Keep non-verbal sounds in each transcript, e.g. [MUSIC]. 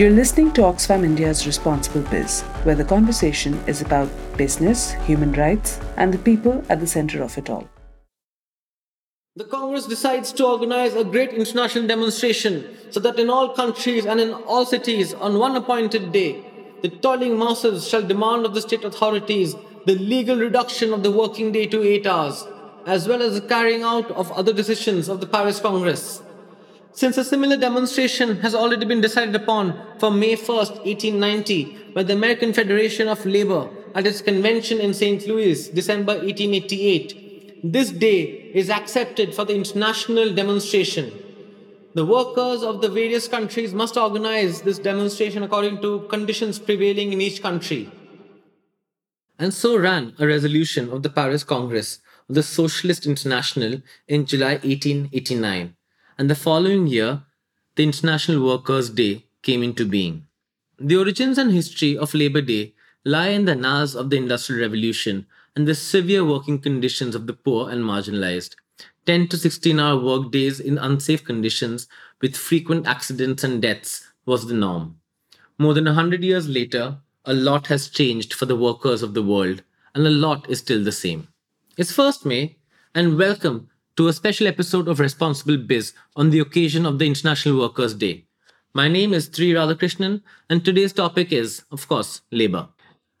You're listening to Oxfam India's Responsible Biz, where the conversation is about business, human rights, and the people at the center of it all. The Congress decides to organize a great international demonstration so that in all countries and in all cities on one appointed day, the toiling masses shall demand of the state authorities the legal reduction of the working day to eight hours, as well as the carrying out of other decisions of the Paris Congress. Since a similar demonstration has already been decided upon for May 1st, 1890, by the American Federation of Labor at its convention in St. Louis, December 1888, this day is accepted for the international demonstration. The workers of the various countries must organize this demonstration according to conditions prevailing in each country. And so ran a resolution of the Paris Congress of the Socialist International in July 1889 and the following year, the International Workers' Day came into being. The origins and history of Labor Day lie in the nas of the Industrial Revolution and the severe working conditions of the poor and marginalized. 10 to 16 hour work days in unsafe conditions with frequent accidents and deaths was the norm. More than 100 years later, a lot has changed for the workers of the world, and a lot is still the same. It's 1st May, and welcome to a special episode of Responsible Biz on the occasion of the International Workers' Day. My name is Sri Radhakrishnan, and today's topic is, of course, labor.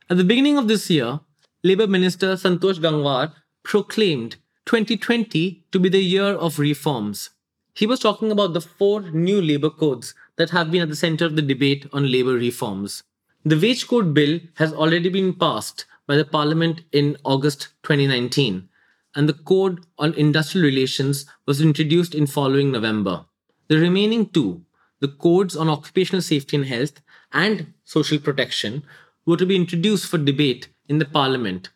At the beginning of this year, Labor Minister Santosh Gangwar proclaimed 2020 to be the year of reforms. He was talking about the four new labor codes that have been at the center of the debate on labor reforms. The Wage Code Bill has already been passed by the Parliament in August 2019 and the Code on Industrial Relations was introduced in following November. The remaining two, the Codes on Occupational Safety and Health and Social Protection, were to be introduced for debate in the Parliament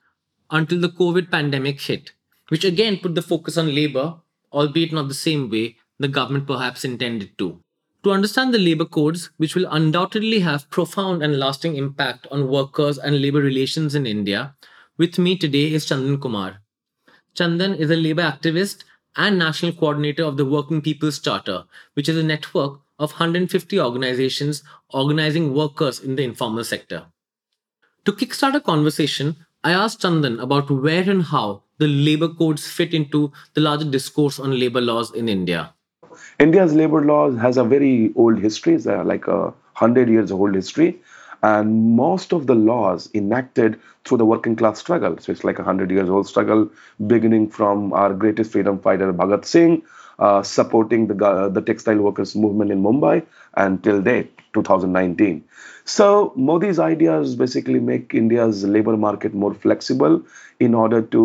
until the COVID pandemic hit, which again put the focus on labour, albeit not the same way the government perhaps intended to. To understand the labour codes, which will undoubtedly have profound and lasting impact on workers and labour relations in India, with me today is Chandan Kumar. Chandan is a labor activist and national coordinator of the Working People's Charter, which is a network of 150 organizations organizing workers in the informal sector. To kickstart a conversation, I asked Chandan about where and how the labor codes fit into the larger discourse on labor laws in India. India's labor laws has a very old history, it's uh, like a hundred years old history, and most of the laws enacted through the working class struggle. So it's like a hundred years old struggle, beginning from our greatest freedom fighter Bhagat Singh, uh, supporting the uh, the textile workers movement in Mumbai until date 2019. So Modi's ideas basically make India's labor market more flexible in order to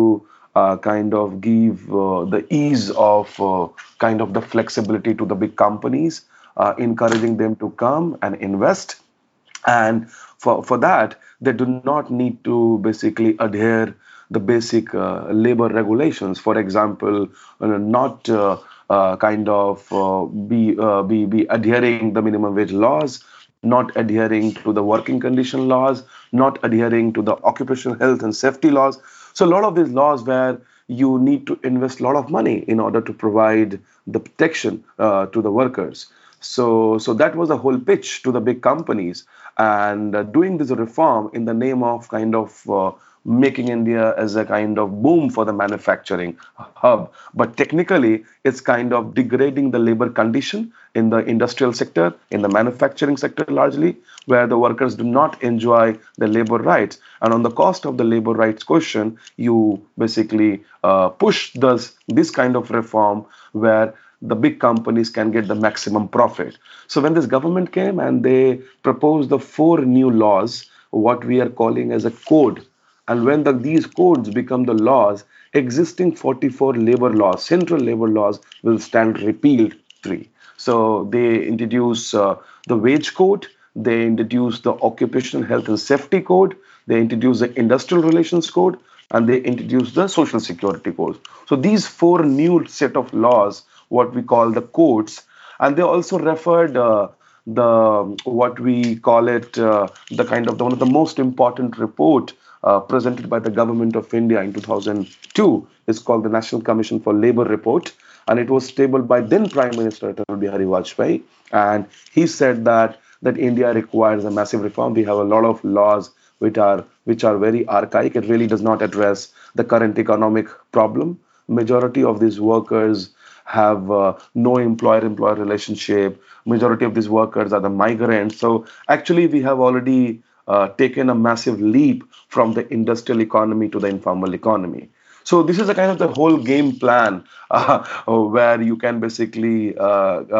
uh, kind of give uh, the ease of uh, kind of the flexibility to the big companies, uh, encouraging them to come and invest and for, for that they do not need to basically adhere the basic uh, labor regulations. For example uh, not uh, uh kind of uh, be, be be adhering the minimum wage laws not adhering to the working condition laws not adhering to the occupational health and safety laws. So a lot of these laws where you need to invest a lot of money in order to provide the protection to the workers. So, so that was the whole pitch to the big companies, and uh, doing this reform in the name of kind of uh, making India as a kind of boom for the manufacturing hub. But technically, it's kind of degrading the labor condition in the industrial sector, in the manufacturing sector largely, where the workers do not enjoy the labor rights. And on the cost of the labor rights question, you basically uh, push this, this kind of reform where the big companies can get the maximum profit. So when this government came and they proposed the four new laws, what we are calling as a code, and when the, these codes become the laws, existing 44 labor laws, central labor laws, will stand repealed three. So they introduce uh, the wage code, they introduce the occupational health and safety code, they introduce the industrial relations code, and they introduce the social security code. So these four new set of laws what we call the codes, and they also referred uh, the what we call it uh, the kind of the, one of the most important report uh, presented by the government of India in 2002 is called the National Commission for Labor Report, and it was tabled by then Prime Minister Atal Bihari Vajpayee, and he said that that India requires a massive reform. We have a lot of laws which are which are very archaic. It really does not address the current economic problem. Majority of these workers have uh, no employer-employer relationship. Majority of these workers are the migrants. So actually, we have already uh, taken a massive leap from the industrial economy to the informal economy. So this is a kind of the whole game plan [LAUGHS] uh, where you can basically uh,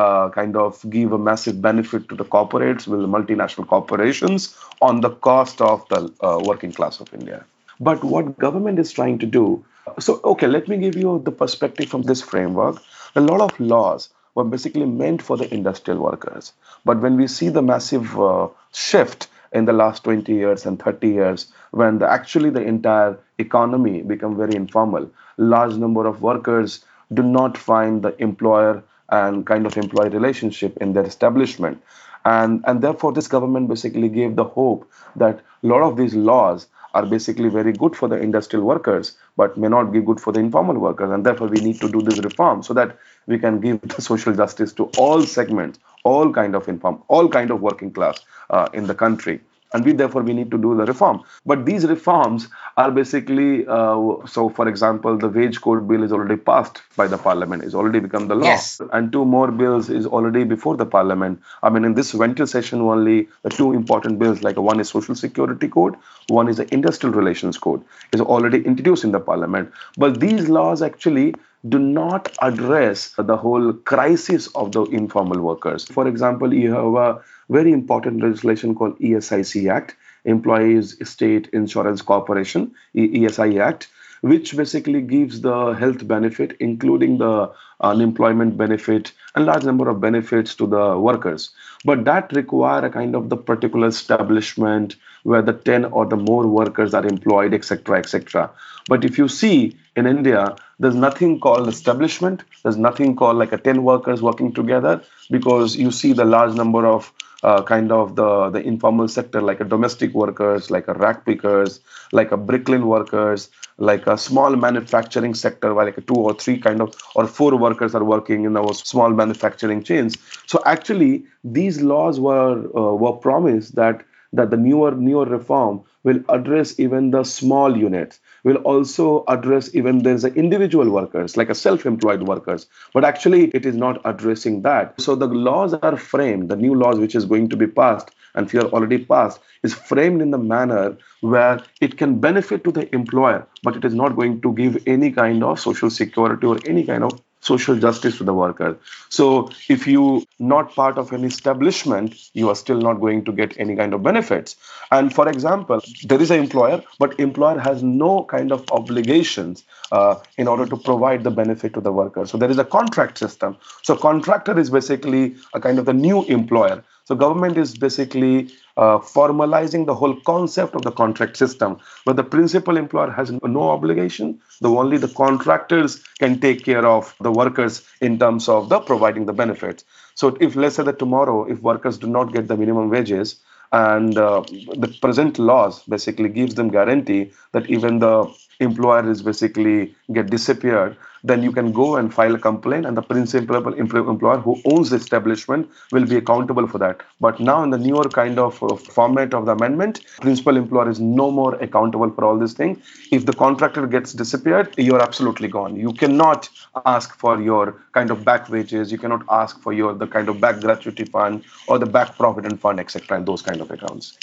uh, kind of give a massive benefit to the corporates, the multinational corporations, on the cost of the uh, working class of India. But what government is trying to do, so okay, let me give you the perspective from this framework. A lot of laws were basically meant for the industrial workers, but when we see the massive uh, shift in the last 20 years and 30 years when the, actually the entire economy become very informal large number of workers do not find the employer and kind of employee relationship in their establishment. And and therefore this government basically gave the hope that a lot of these laws are basically very good for the industrial workers but may not be good for the informal workers and therefore we need to do this reform so that we can give [LAUGHS] the social justice to all segments all kind of inform all kind of working class uh, in the country and we therefore we need to do the reform. But these reforms are basically uh, so for example the wage code bill is already passed by the parliament it's already become the law. Yes. and two more bills is already before the parliament. I mean in this winter session only the two important bills like one is social security code one is the industrial relations code is already introduced in the parliament. But these laws actually do not address the whole crisis of the informal workers. For example you have a very important legislation called esic act employees state insurance corporation esi act which basically gives the health benefit, including the unemployment benefit and large number of benefits to the workers. But that require a kind of the particular establishment where the 10 or the more workers are employed, etc., etc. But if you see in India, there's nothing called establishment. There's nothing called like a 10 workers working together because you see the large number of uh, kind of the, the informal sector, like a domestic workers, like a rack pickers, like a brick kiln workers, like a small manufacturing sector, where like a two or three kind of or four workers are working in those small manufacturing chains. So actually, these laws were uh, were promised that that the newer newer reform will address even the small units will also address even there's a individual workers like a self-employed workers. But actually it is not addressing that. So the laws are framed. The new laws which is going to be passed and fear already passed is framed in the manner where it can benefit to the employer but it is not going to give any kind of social security or any kind of social justice to the worker so if you not part of an establishment you are still not going to get any kind of benefits. And for example there is an employer but employer has no kind of obligations uh, in order to provide the benefit to the worker. So there is a contract system. So contractor is basically a kind of the new employer. So government is basically uh, formalizing the whole concept of the contract system, where the principal employer has no obligation. The only the contractors can take care of the workers in terms of the providing the benefits. So if let's say that tomorrow, if workers do not get the minimum wages, and uh, the present laws basically gives them guarantee that even the employer is basically get disappeared then you can go and file a complaint and the principal employer who owns the establishment will be accountable for that. But now in the newer kind of uh, format of the amendment principal employer is no more accountable for all these things if the contractor gets disappeared you're absolutely gone. You cannot ask for your kind of back wages. You cannot ask for your the kind of back gratuity fund or the back provident fund etc and those kind of accounts.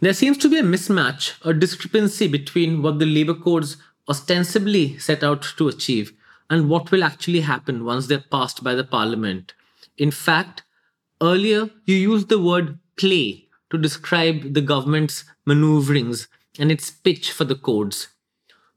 There seems to be a mismatch, a discrepancy between what the labor codes ostensibly set out to achieve and what will actually happen once they're passed by the parliament. In fact, earlier you used the word play to describe the government's maneuverings and its pitch for the codes.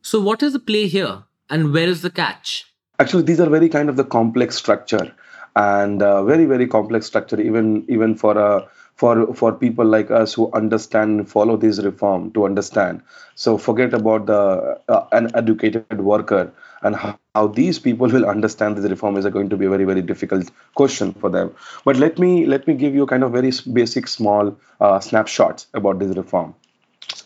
So, what is the play here and where is the catch? actually these are very kind of the complex structure and uh, very very complex structure even even for a for for people like us who understand and follow this reform to understand. So forget about the uh, an educated worker and how, how these people will understand this reform is going to be a very very difficult question for them. But let me let me give you kind of very basic small uh, snapshots about this reform.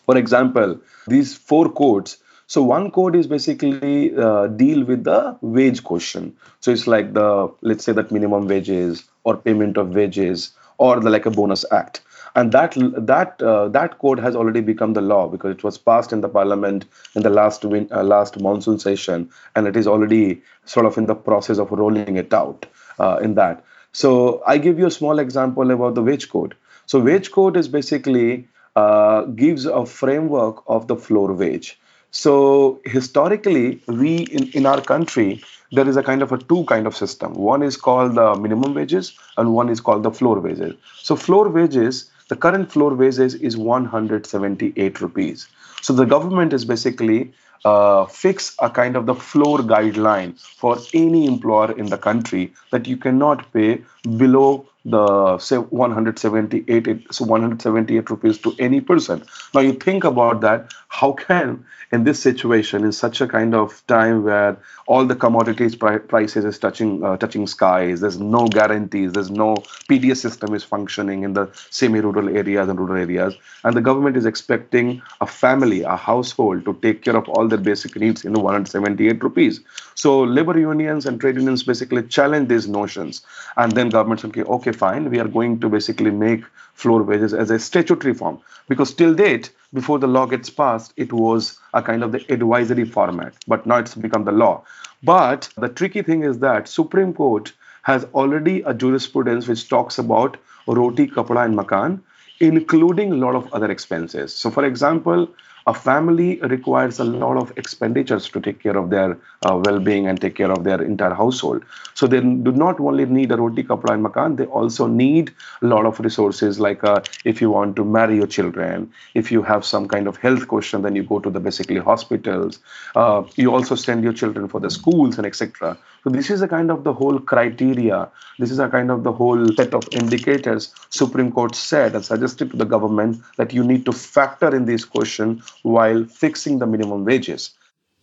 For example these four codes. So one code is basically uh, deal with the wage question. So it's like the let's say that minimum wages or payment of wages or the like a bonus act. And that that uh, that code has already become the law because it was passed in the parliament in the last win, uh, last monsoon session and it is already sort of in the process of rolling it out uh, in that. So i give you a small example about the wage code. So wage code is basically uh, gives a framework of the floor wage so historically we in, in our country there is a kind of a two kind of system one is called the minimum wages and one is called the floor wages so floor wages the current floor wages is 178 rupees. So the government is basically uh, fix a kind of the floor guideline for any employer in the country that you cannot pay below the say 178 so 178 rupees to any person. Now you think about that how can in this situation in such a kind of time where all the commodities pri- prices is touching uh, touching skies there's no guarantees there's no pds system is functioning in the semi rural areas and rural areas and the government is expecting a family a household to take care of all their basic needs in the 178 rupees. So labor unions and trade unions basically challenge these notions and then government governments okay okay fine we are going to basically make floor wages as a statutory form because till date before the law gets passed, it was a kind of the advisory format, but now it's become the law. But the tricky thing is that Supreme Court has already a jurisprudence which talks about roti, kapda, and makan, including a lot of other expenses. So, for example, a family requires a lot of expenditures to take care of their uh, well-being and take care of their entire household. So they do not only need a roti kapda and makan they also need a lot of resources like uh, if you want to marry your children if you have some kind of health question then you go to the basically hospitals. Uh, you also send your children for the schools and etc so this is a kind of the whole criteria. This is a kind of the whole set of indicators supreme court said and suggested to the government that you need to factor in this question while fixing the minimum wages.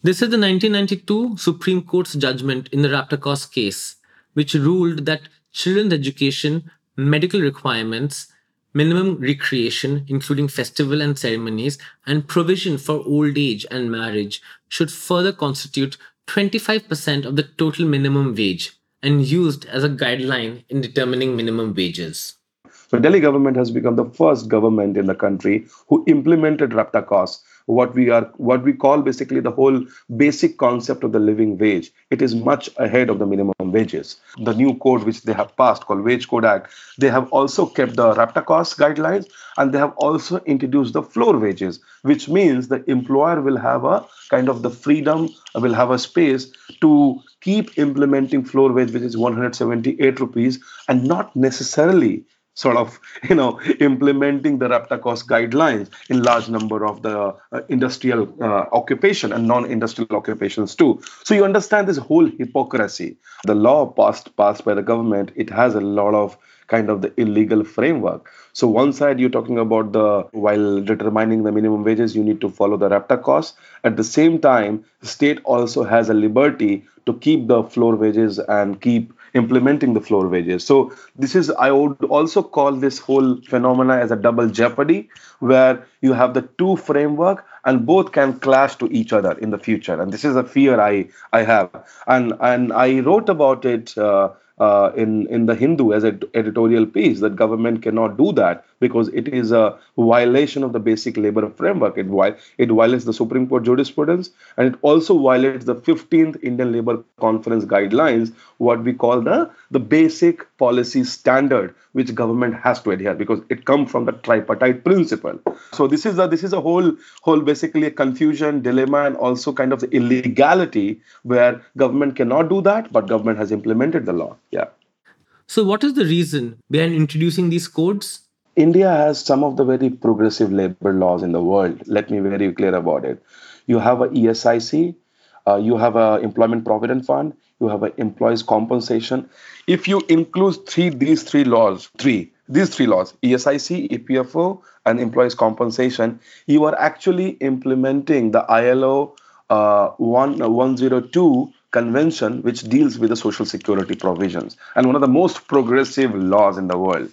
This is the 1992 Supreme Court's judgment in the Raptakos case, which ruled that children's education, medical requirements, minimum recreation, including festival and ceremonies, and provision for old age and marriage should further constitute 25% of the total minimum wage and used as a guideline in determining minimum wages. So Delhi government has become the first government in the country who implemented Raptakos, what we are what we call basically the whole basic concept of the living wage. It is much ahead of the minimum wages. The new code which they have passed called Wage Code Act, they have also kept the Raptakos guidelines and they have also introduced the floor wages, which means the employer will have a kind of the freedom, will have a space to keep implementing floor wage, which is 178 rupees, and not necessarily sort of [LAUGHS] you know implementing the Raptakos guidelines in large number of the uh, industrial uh, occupation and non-industrial occupations too. So you understand this whole hypocrisy. The law passed passed by the government it has a lot of kind of the illegal framework. So one side you're talking about the while determining the minimum wages you need to follow the Raptakos at the same time the state also has a liberty to keep the floor wages and keep implementing the floor wages. So this is I would also call this whole phenomena as a double jeopardy, where you have the two framework and both can clash to each other in the future. And this is a fear I I have, and and I wrote about it. Uh, uh, in in the Hindu as an editorial piece that government cannot do that because it is a violation of the basic labor framework. It it violates the Supreme Court jurisprudence and it also violates the 15th Indian Labour Conference guidelines, what we call the the basic policy standard which government has to adhere because it comes from the tripartite principle. So this is a this is a whole whole basically a confusion, dilemma, and also kind of illegality where government cannot do that, but government has implemented the law. Yeah. So what is the reason behind introducing these codes? India has some of the very progressive labor laws in the world. Let me be very clear about it. You have a ESIC, uh, you have a employment provident fund, you have an employees compensation. If you include three these three laws, three these three laws, ESIC, EPFO, and employees compensation, you are actually implementing the ILO uh, 1, 102 convention, which deals with the social security provisions and one of the most progressive laws in the world.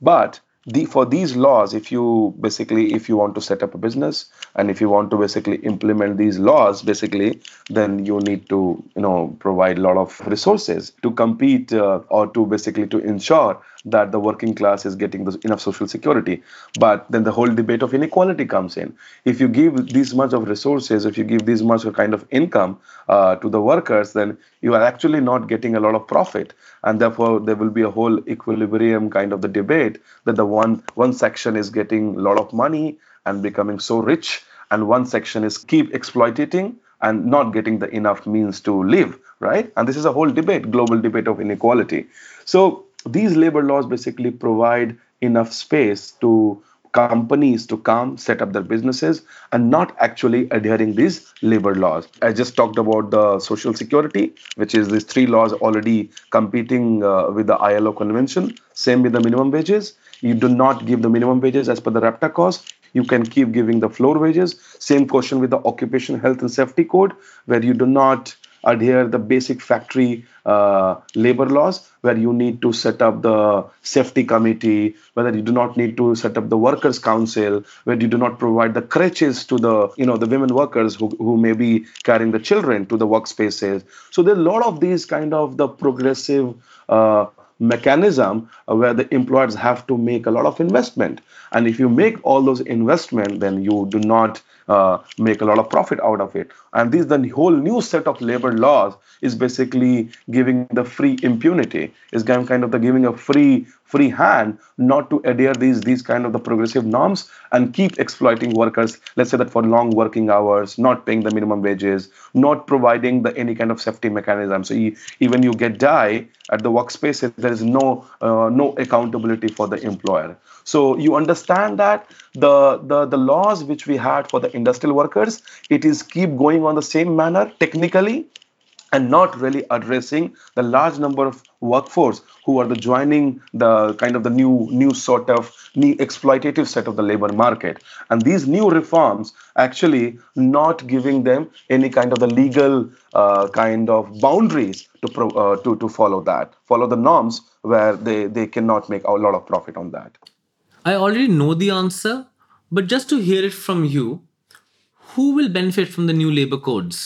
But the, for these laws if you basically if you want to set up a business and if you want to basically implement these laws basically then you need to you know provide a lot of resources to compete uh, or to basically to ensure that the working class is getting enough social security. But then the whole debate of inequality comes in. If you give this much of resources, if you give this much of kind of income uh, to the workers, then you are actually not getting a lot of profit, and therefore there will be a whole equilibrium kind of the debate that the one one section is getting a lot of money and becoming so rich, and one section is keep exploiting and not getting the enough means to live, right? And this is a whole debate, global debate of inequality. So these labor laws basically provide enough space to companies to come set up their businesses and not actually adhering these labor laws. I just talked about the social security which is these three laws already competing uh, with the ilo convention. Same with the minimum wages. You do not give the minimum wages as per the Raptakos you can keep giving the floor wages. Same question with the occupation health and safety code, where you do not adhere the basic factory uh, labor laws where you need to set up the safety committee whether you do not need to set up the workers council where you do not provide the crutches to the you know the women workers who, who may be carrying the children to the workspaces. So there are a lot of these kind of the progressive uh, mechanism where the employers have to make a lot of investment. And if you make all those investment then you do not uh, make a lot of profit out of it. And this the whole new set of labor laws is basically giving the free impunity is kind of the giving a free free hand not to adhere these these kind of the progressive norms and keep exploiting workers let's say that for long working hours not paying the minimum wages not providing the any kind of safety mechanism. So you, even you get die at the workspace there is no uh, no accountability for the employer. So you understand that the, the the laws which we had for the industrial workers it is keep going on the same manner technically and not really addressing the large number of workforce who are the joining the kind of the new new sort of new exploitative set of the labor market. And these new reforms actually not giving them any kind of the legal uh, kind of boundaries to pro, uh, to to follow that follow the norms where they they cannot make a lot of profit on that. I already know the answer but just to hear it from you who will benefit from the new labor codes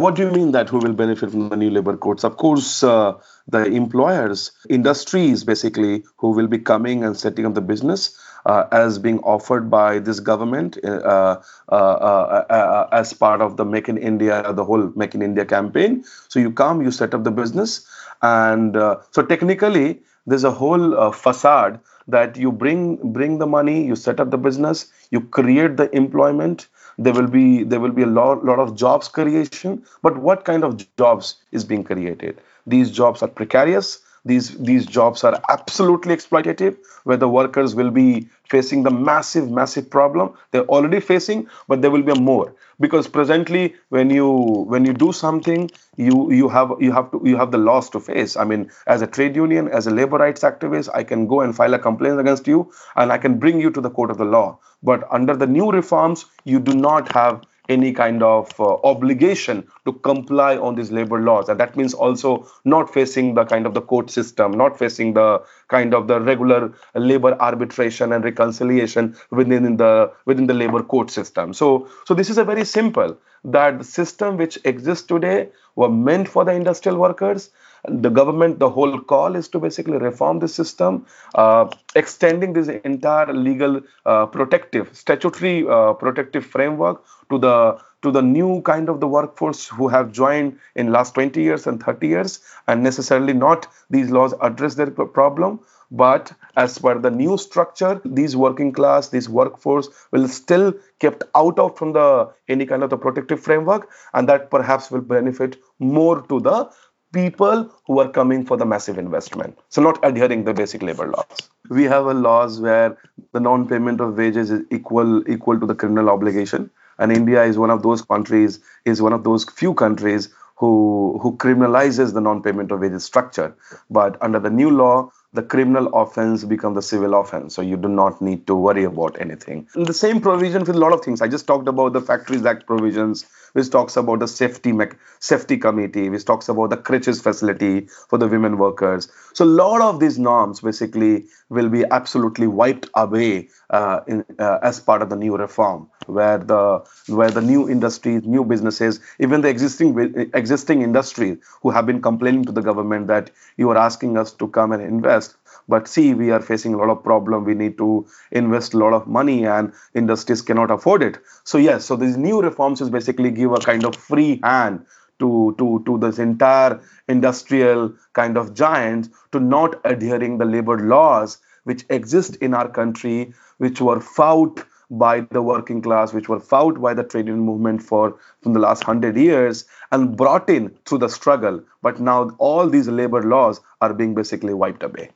what do you mean that who will benefit from the new labor codes? Of course, uh, the employers, industries basically, who will be coming and setting up the business uh, as being offered by this government uh, uh, uh, uh as part of the Make in India, the whole Make in India campaign. So you come, you set up the business, and so technically, there's a whole facade that you bring bring the money, you set up the business, you create the employment there will be there will be a lot, lot of jobs creation but what kind of jobs is being created? These jobs are precarious these these jobs are absolutely exploitative where the workers will be facing the massive massive problem they're already facing but there will be more. Because presently when you when you do something you you have you have to you have the loss to face. I mean as a trade union as a labor rights activist i can go and file a complaint against you and i can bring you to the court of the law. But under the new reforms you do not have any kind of uh, obligation to comply on these labor laws. And that means also not facing the kind of the court system not facing the kind of the regular labor arbitration and reconciliation within the within the labor court system. So so this is a very simple that the system which exists today were meant for the industrial workers the government, the whole call is to basically reform the system, uh, extending this entire legal uh, protective, statutory uh, protective framework to the to the new kind of the workforce who have joined in last 20 years and 30 years, and necessarily not these laws address their problem. But as per the new structure, these working class, this workforce will still kept out of from the any kind of the protective framework, and that perhaps will benefit more to the people who are coming for the massive investment. So not adhering the basic labor laws. We have a laws where the non-payment of wages is equal equal to the criminal obligation. And India is one of those countries, is one of those few countries who who criminalizes the non-payment of wages structure. But under the new law, the criminal offense become the civil offense. So you do not need to worry about anything. And the same provision with a lot of things. I just talked about the factories act provisions which talks about the safety safety committee, which talks about the crutches facility for the women workers. So a lot of these norms basically will be absolutely wiped away uh, in, uh, as part of the new reform, where the where the new industries, new businesses, even the existing existing industries who have been complaining to the government that you are asking us to come and invest, but see we are facing a lot of problem. We need to invest a lot of money, and industries cannot afford it. So yes, so these new reforms is basically give a kind of free hand to to to this entire industrial kind of giants to not adhering the labor laws which exist in our country which were fought by the working class, which were fought by the trade union movement for from the last hundred years and brought in through the struggle. But now all these labor laws are being basically wiped away.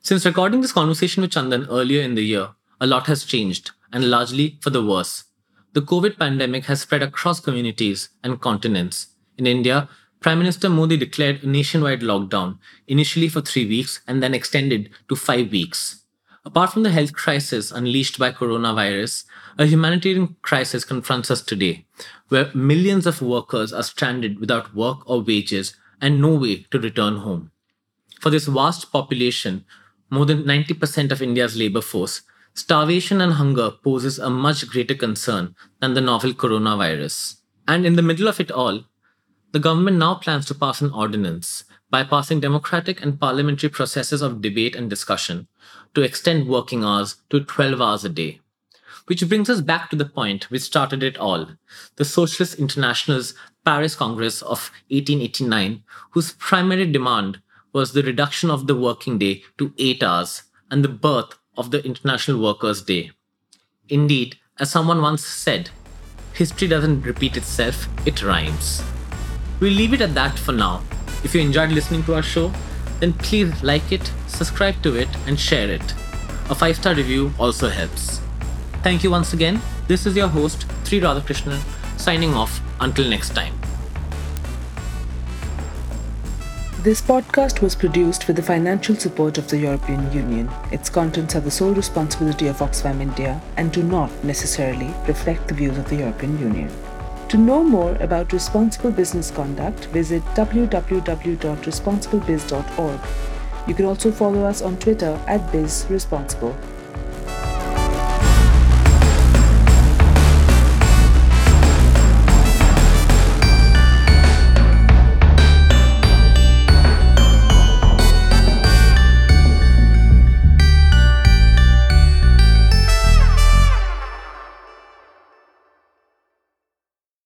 Since recording this conversation with Chandan earlier in the year, a lot has changed, and largely for the worse. The COVID pandemic has spread across communities and continents. In India, Prime Minister Modi declared a nationwide lockdown, initially for three weeks and then extended to five weeks. Apart from the health crisis unleashed by coronavirus, a humanitarian crisis confronts us today, where millions of workers are stranded without work or wages and no way to return home. For this vast population, more than 90% of India's labor force, starvation and hunger poses a much greater concern than the novel coronavirus. And in the middle of it all, the government now plans to pass an ordinance bypassing democratic and parliamentary processes of debate and discussion to extend working hours to 12 hours a day. Which brings us back to the point which started it all the Socialist International's Paris Congress of 1889, whose primary demand was the reduction of the working day to 8 hours and the birth of the International Workers' Day. Indeed, as someone once said, history doesn't repeat itself, it rhymes. We'll leave it at that for now if you enjoyed listening to our show, then please like it, subscribe to it, and share it. A 5 star review also helps. Thank you once again. This is your host, Sri Radhakrishnan, signing off until next time. This podcast was produced with the financial support of the European Union. Its contents are the sole responsibility of Oxfam India and do not necessarily reflect the views of the European Union. To know more about responsible business conduct, visit www.responsiblebiz.org. You can also follow us on Twitter at BizResponsible.